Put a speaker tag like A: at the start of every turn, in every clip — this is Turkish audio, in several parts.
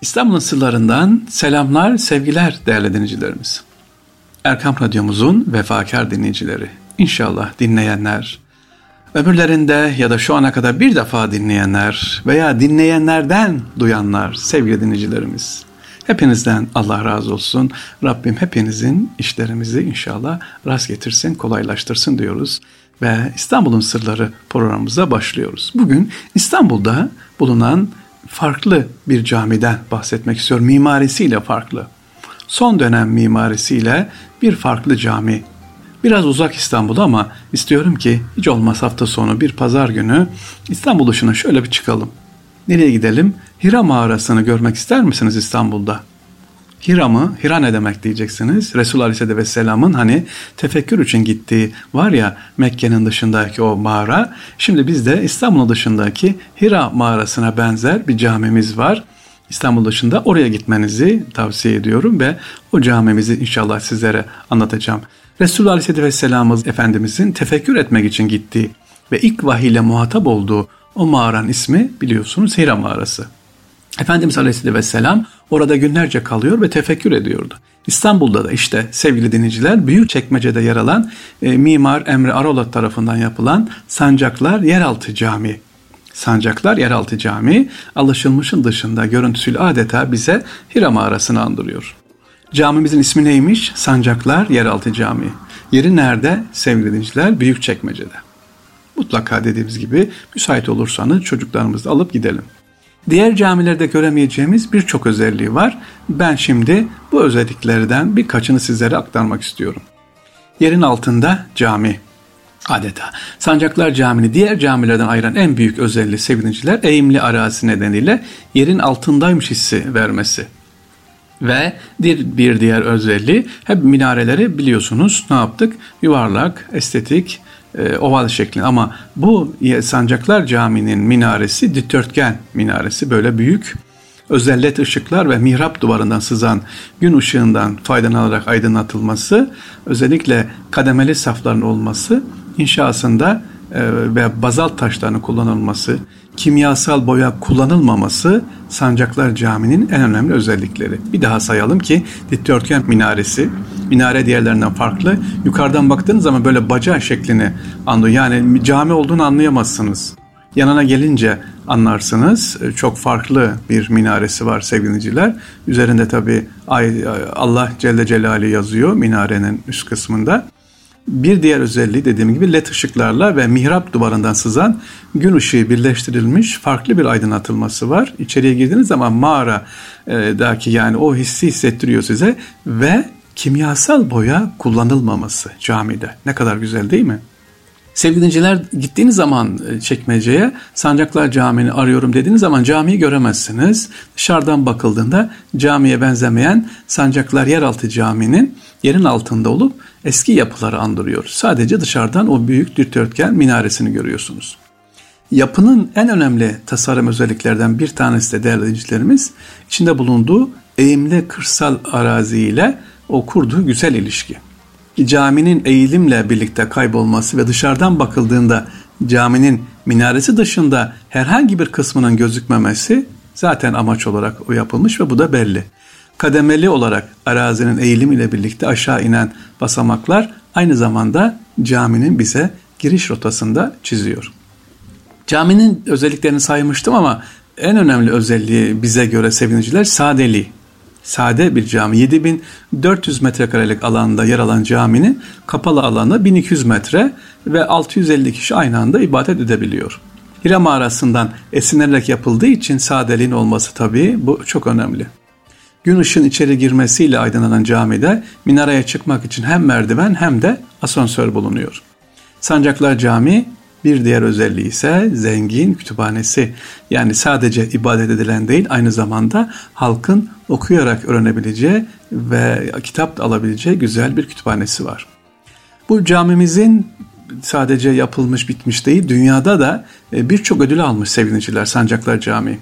A: İstanbul'un sırlarından selamlar, sevgiler değerli dinleyicilerimiz. Erkam Radyomuzun vefakar dinleyicileri, İnşallah dinleyenler, ömürlerinde ya da şu ana kadar bir defa dinleyenler veya dinleyenlerden duyanlar sevgili dinleyicilerimiz. Hepinizden Allah razı olsun. Rabbim hepinizin işlerimizi inşallah rast getirsin, kolaylaştırsın diyoruz. Ve İstanbul'un Sırları programımıza başlıyoruz. Bugün İstanbul'da bulunan farklı bir camiden bahsetmek istiyorum. Mimarisiyle farklı. Son dönem mimarisiyle bir farklı cami. Biraz uzak İstanbul'da ama istiyorum ki hiç olmaz hafta sonu bir pazar günü İstanbul dışına şöyle bir çıkalım. Nereye gidelim? Hira mağarasını görmek ister misiniz İstanbul'da? Hira mı? Hira ne demek diyeceksiniz. Resul Aleyhisselatü Vesselam'ın hani tefekkür için gittiği var ya Mekke'nin dışındaki o mağara. Şimdi bizde İstanbul'un dışındaki Hira mağarasına benzer bir camimiz var. İstanbul dışında oraya gitmenizi tavsiye ediyorum ve o camimizi inşallah sizlere anlatacağım. Resul Aleyhisselatü Vesselam'ız Efendimizin tefekkür etmek için gittiği ve ilk vahiyle muhatap olduğu o mağaranın ismi biliyorsunuz Hira mağarası. Efendimiz Aleyhisselatü Vesselam orada günlerce kalıyor ve tefekkür ediyordu. İstanbul'da da işte sevgili dinleyiciler büyük çekmecede yer alan e, Mimar Emre Arolat tarafından yapılan Sancaklar Yeraltı Camii. Sancaklar Yeraltı Camii alışılmışın dışında görüntüsüyle adeta bize Hira mağarasını andırıyor. Camimizin ismi neymiş? Sancaklar Yeraltı Camii. Yeri nerede sevgili dinleyiciler? Büyük çekmecede. Mutlaka dediğimiz gibi müsait olursanız çocuklarımızı alıp gidelim. Diğer camilerde göremeyeceğimiz birçok özelliği var. Ben şimdi bu özelliklerden birkaçını sizlere aktarmak istiyorum. Yerin altında cami adeta. Sancaklar Camii'ni diğer camilerden ayıran en büyük özelliği sevgiliciler eğimli arazi nedeniyle yerin altındaymış hissi vermesi. Ve bir, bir diğer özelliği hep minareleri biliyorsunuz ne yaptık? Yuvarlak, estetik, e, oval şeklinde. Ama bu Sancaklar Camii'nin minaresi dikdörtgen minaresi. Böyle büyük özellet ışıklar ve mihrap duvarından sızan gün ışığından faydalanarak aydınlatılması özellikle kademeli safların olması inşasında ve bazalt taşlarının kullanılması, kimyasal boya kullanılmaması Sancaklar Camii'nin en önemli özellikleri. Bir daha sayalım ki dikdörtgen minaresi, minare diğerlerinden farklı. Yukarıdan baktığınız zaman böyle baca şeklini anlıyor. Yani cami olduğunu anlayamazsınız. Yanına gelince anlarsınız. Çok farklı bir minaresi var sevgiliciler. Üzerinde tabi Allah Celle Celaluhu yazıyor minarenin üst kısmında. Bir diğer özelliği dediğim gibi led ışıklarla ve mihrap duvarından sızan gün ışığı birleştirilmiş farklı bir aydınlatılması var. İçeriye girdiğiniz zaman mağaradaki yani o hissi hissettiriyor size ve kimyasal boya kullanılmaması camide. Ne kadar güzel değil mi? Sevgili dinciler gittiğiniz zaman e, çekmeceye Sancaklar Camii'ni arıyorum dediğiniz zaman camiyi göremezsiniz. Dışarıdan bakıldığında camiye benzemeyen Sancaklar Yeraltı Camii'nin yerin altında olup eski yapıları andırıyor. Sadece dışarıdan o büyük dikdörtgen minaresini görüyorsunuz. Yapının en önemli tasarım özelliklerden bir tanesi de değerli dinleyicilerimiz içinde bulunduğu eğimli kırsal arazi ile o kurduğu güzel ilişki. Caminin eğilimle birlikte kaybolması ve dışarıdan bakıldığında caminin minaresi dışında herhangi bir kısmının gözükmemesi zaten amaç olarak o yapılmış ve bu da belli kademeli olarak arazinin eğilim ile birlikte aşağı inen basamaklar aynı zamanda caminin bize giriş rotasında çiziyor. Caminin özelliklerini saymıştım ama en önemli özelliği bize göre seviniciler sadeliği. Sade bir cami. 7400 metrekarelik alanda yer alan caminin kapalı alanı 1200 metre ve 650 kişi aynı anda ibadet edebiliyor. Hira mağarasından esinlenerek yapıldığı için sadeliğin olması tabii bu çok önemli. Gün ışığın içeri girmesiyle aydınlanan camide minareye çıkmak için hem merdiven hem de asansör bulunuyor. Sancaklar Camii bir diğer özelliği ise zengin kütüphanesi. Yani sadece ibadet edilen değil aynı zamanda halkın okuyarak öğrenebileceği ve kitap alabileceği güzel bir kütüphanesi var. Bu camimizin sadece yapılmış bitmiş değil dünyada da e, birçok ödül almış sevgiliciler Sancaklar Camii.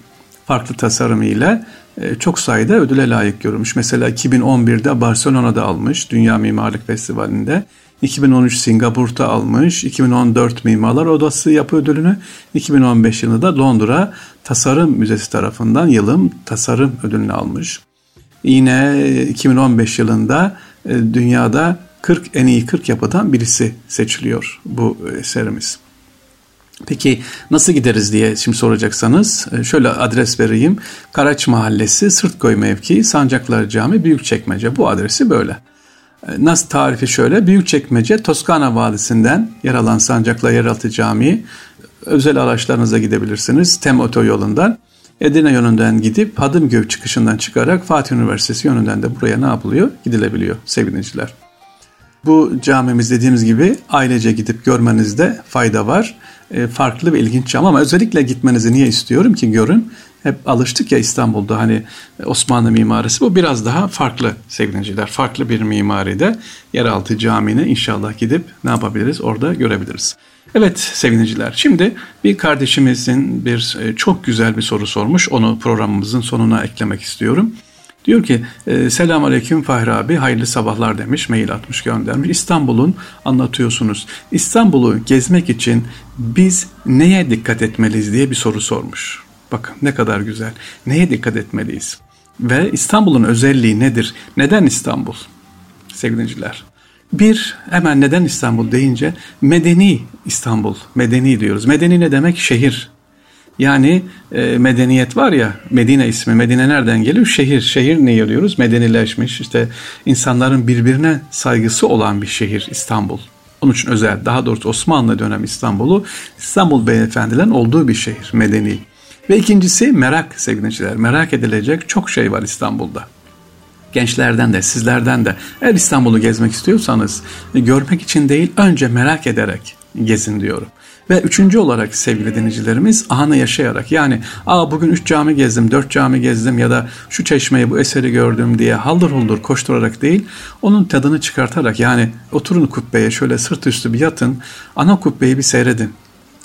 A: Farklı tasarımıyla e, çok sayıda ödüle layık görülmüş. Mesela 2011'de Barcelona'da almış Dünya Mimarlık Festivali'nde. 2013 Singapur'da almış. 2014 Mimarlar Odası Yapı Ödülünü. 2015 yılında Londra Tasarım Müzesi tarafından yılın tasarım ödülünü almış. Yine 2015 yılında e, dünyada 40 en iyi 40 yapıdan birisi seçiliyor bu eserimiz. Peki nasıl gideriz diye şimdi soracaksanız e, şöyle adres vereyim. Karaç Mahallesi, Sırtkoy mevkii, Sancaklar Cami, Büyükçekmece. Bu adresi böyle. E, nasıl tarifi şöyle. Büyükçekmece, Toskana Vadisi'nden yer alan Sancaklar Yeraltı Camii. Özel araçlarınıza gidebilirsiniz. Tem otoyolundan. Edirne yönünden gidip Hadımköy çıkışından çıkarak Fatih Üniversitesi yönünden de buraya ne yapılıyor? Gidilebiliyor sevgiliciler. Bu camimiz dediğimiz gibi ailece gidip görmenizde fayda var. E, farklı ve ilginç cam ama özellikle gitmenizi niye istiyorum ki görün. Hep alıştık ya İstanbul'da hani Osmanlı mimarisi bu biraz daha farklı sevgiliciler. Farklı bir mimaride yeraltı camini inşallah gidip ne yapabiliriz orada görebiliriz. Evet sevgiliciler şimdi bir kardeşimizin bir e, çok güzel bir soru sormuş onu programımızın sonuna eklemek istiyorum. Diyor ki e, selam aleyküm Fahri abi hayırlı sabahlar demiş mail atmış göndermiş. İstanbul'un anlatıyorsunuz. İstanbul'u gezmek için biz neye dikkat etmeliyiz diye bir soru sormuş. Bakın ne kadar güzel. Neye dikkat etmeliyiz? Ve İstanbul'un özelliği nedir? Neden İstanbul? Sevgiliciler. Bir, hemen neden İstanbul deyince medeni İstanbul, medeni diyoruz. Medeni ne demek? Şehir. Yani e, medeniyet var ya Medine ismi Medine nereden geliyor? Şehir. Şehir ne diyoruz? Medenileşmiş işte insanların birbirine saygısı olan bir şehir İstanbul. Onun için özel daha doğrusu Osmanlı dönem İstanbul'u İstanbul beyefendilerin olduğu bir şehir medeni. Ve ikincisi merak sevgiliciler. Merak edilecek çok şey var İstanbul'da. Gençlerden de sizlerden de eğer İstanbul'u gezmek istiyorsanız görmek için değil önce merak ederek gezin diyorum. Ve üçüncü olarak sevgili dinleyicilerimiz anı yaşayarak yani aa bugün üç cami gezdim, dört cami gezdim ya da şu çeşmeyi bu eseri gördüm diye haldır huldur koşturarak değil onun tadını çıkartarak yani oturun kubbeye şöyle sırt üstü bir yatın ana kubbeyi bir seyredin.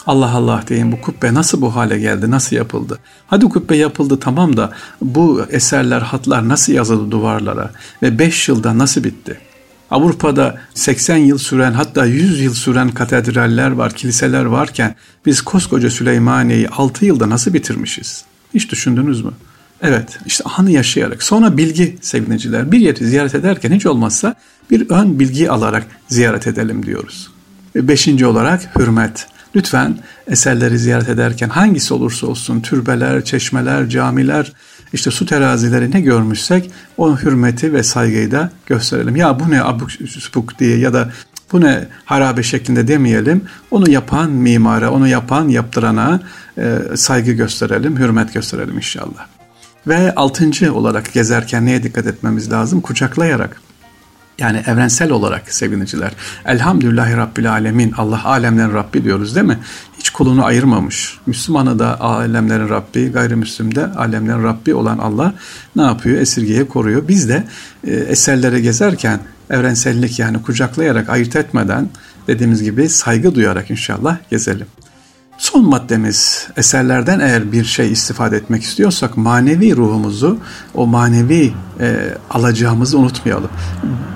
A: Allah Allah deyin bu kubbe nasıl bu hale geldi, nasıl yapıldı? Hadi kubbe yapıldı tamam da bu eserler, hatlar nasıl yazıldı duvarlara ve beş yılda nasıl bitti? Avrupa'da 80 yıl süren hatta 100 yıl süren katedraller var, kiliseler varken biz koskoca Süleymaniye'yi 6 yılda nasıl bitirmişiz? Hiç düşündünüz mü? Evet işte anı yaşayarak sonra bilgi sevgiliciler bir yeri ziyaret ederken hiç olmazsa bir ön bilgi alarak ziyaret edelim diyoruz. Beşinci olarak hürmet. Lütfen eserleri ziyaret ederken hangisi olursa olsun türbeler, çeşmeler, camiler, işte su terazileri ne görmüşsek o hürmeti ve saygıyı da gösterelim. Ya bu ne abuk subuk diye ya da bu ne harabe şeklinde demeyelim. Onu yapan mimara, onu yapan yaptırana e, saygı gösterelim, hürmet gösterelim inşallah. Ve altıncı olarak gezerken neye dikkat etmemiz lazım? Kucaklayarak yani evrensel olarak sevgiliciler. Elhamdülillahi Rabbil Alemin. Allah alemlerin Rabbi diyoruz değil mi? Hiç kulunu ayırmamış. Müslümanı da alemlerin Rabbi, gayrimüslim de alemlerin Rabbi olan Allah ne yapıyor? Esirgeye koruyor. Biz de e, eserlere gezerken evrensellik yani kucaklayarak ayırt etmeden dediğimiz gibi saygı duyarak inşallah gezelim. Son maddemiz eserlerden eğer bir şey istifade etmek istiyorsak manevi ruhumuzu, o manevi e, alacağımızı unutmayalım.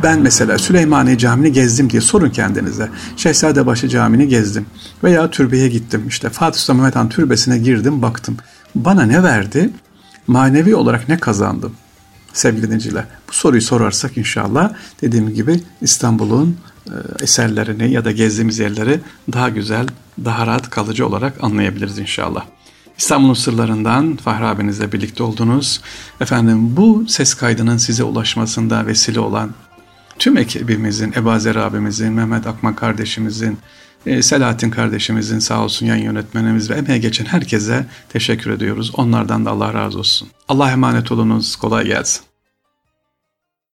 A: Ben mesela Süleymaniye Camii'ni gezdim diye sorun kendinize. Şehzadebaşı Camii'ni gezdim veya türbeye gittim. İşte Fatih Sultan Mehmet Han türbesine girdim baktım. Bana ne verdi? Manevi olarak ne kazandım? Sevgili dinciler bu soruyu sorarsak inşallah dediğim gibi İstanbul'un eserlerini ya da gezdiğimiz yerleri daha güzel, daha rahat kalıcı olarak anlayabiliriz inşallah. İstanbul'un sırlarından Fahri abinizle birlikte oldunuz. Efendim bu ses kaydının size ulaşmasında vesile olan tüm ekibimizin, Ebazer abimizin, Mehmet Akman kardeşimizin, e, Selahattin kardeşimizin sağ olsun yan yönetmenimiz ve emeğe geçen herkese teşekkür ediyoruz. Onlardan da Allah razı olsun. Allah emanet olunuz. Kolay gelsin.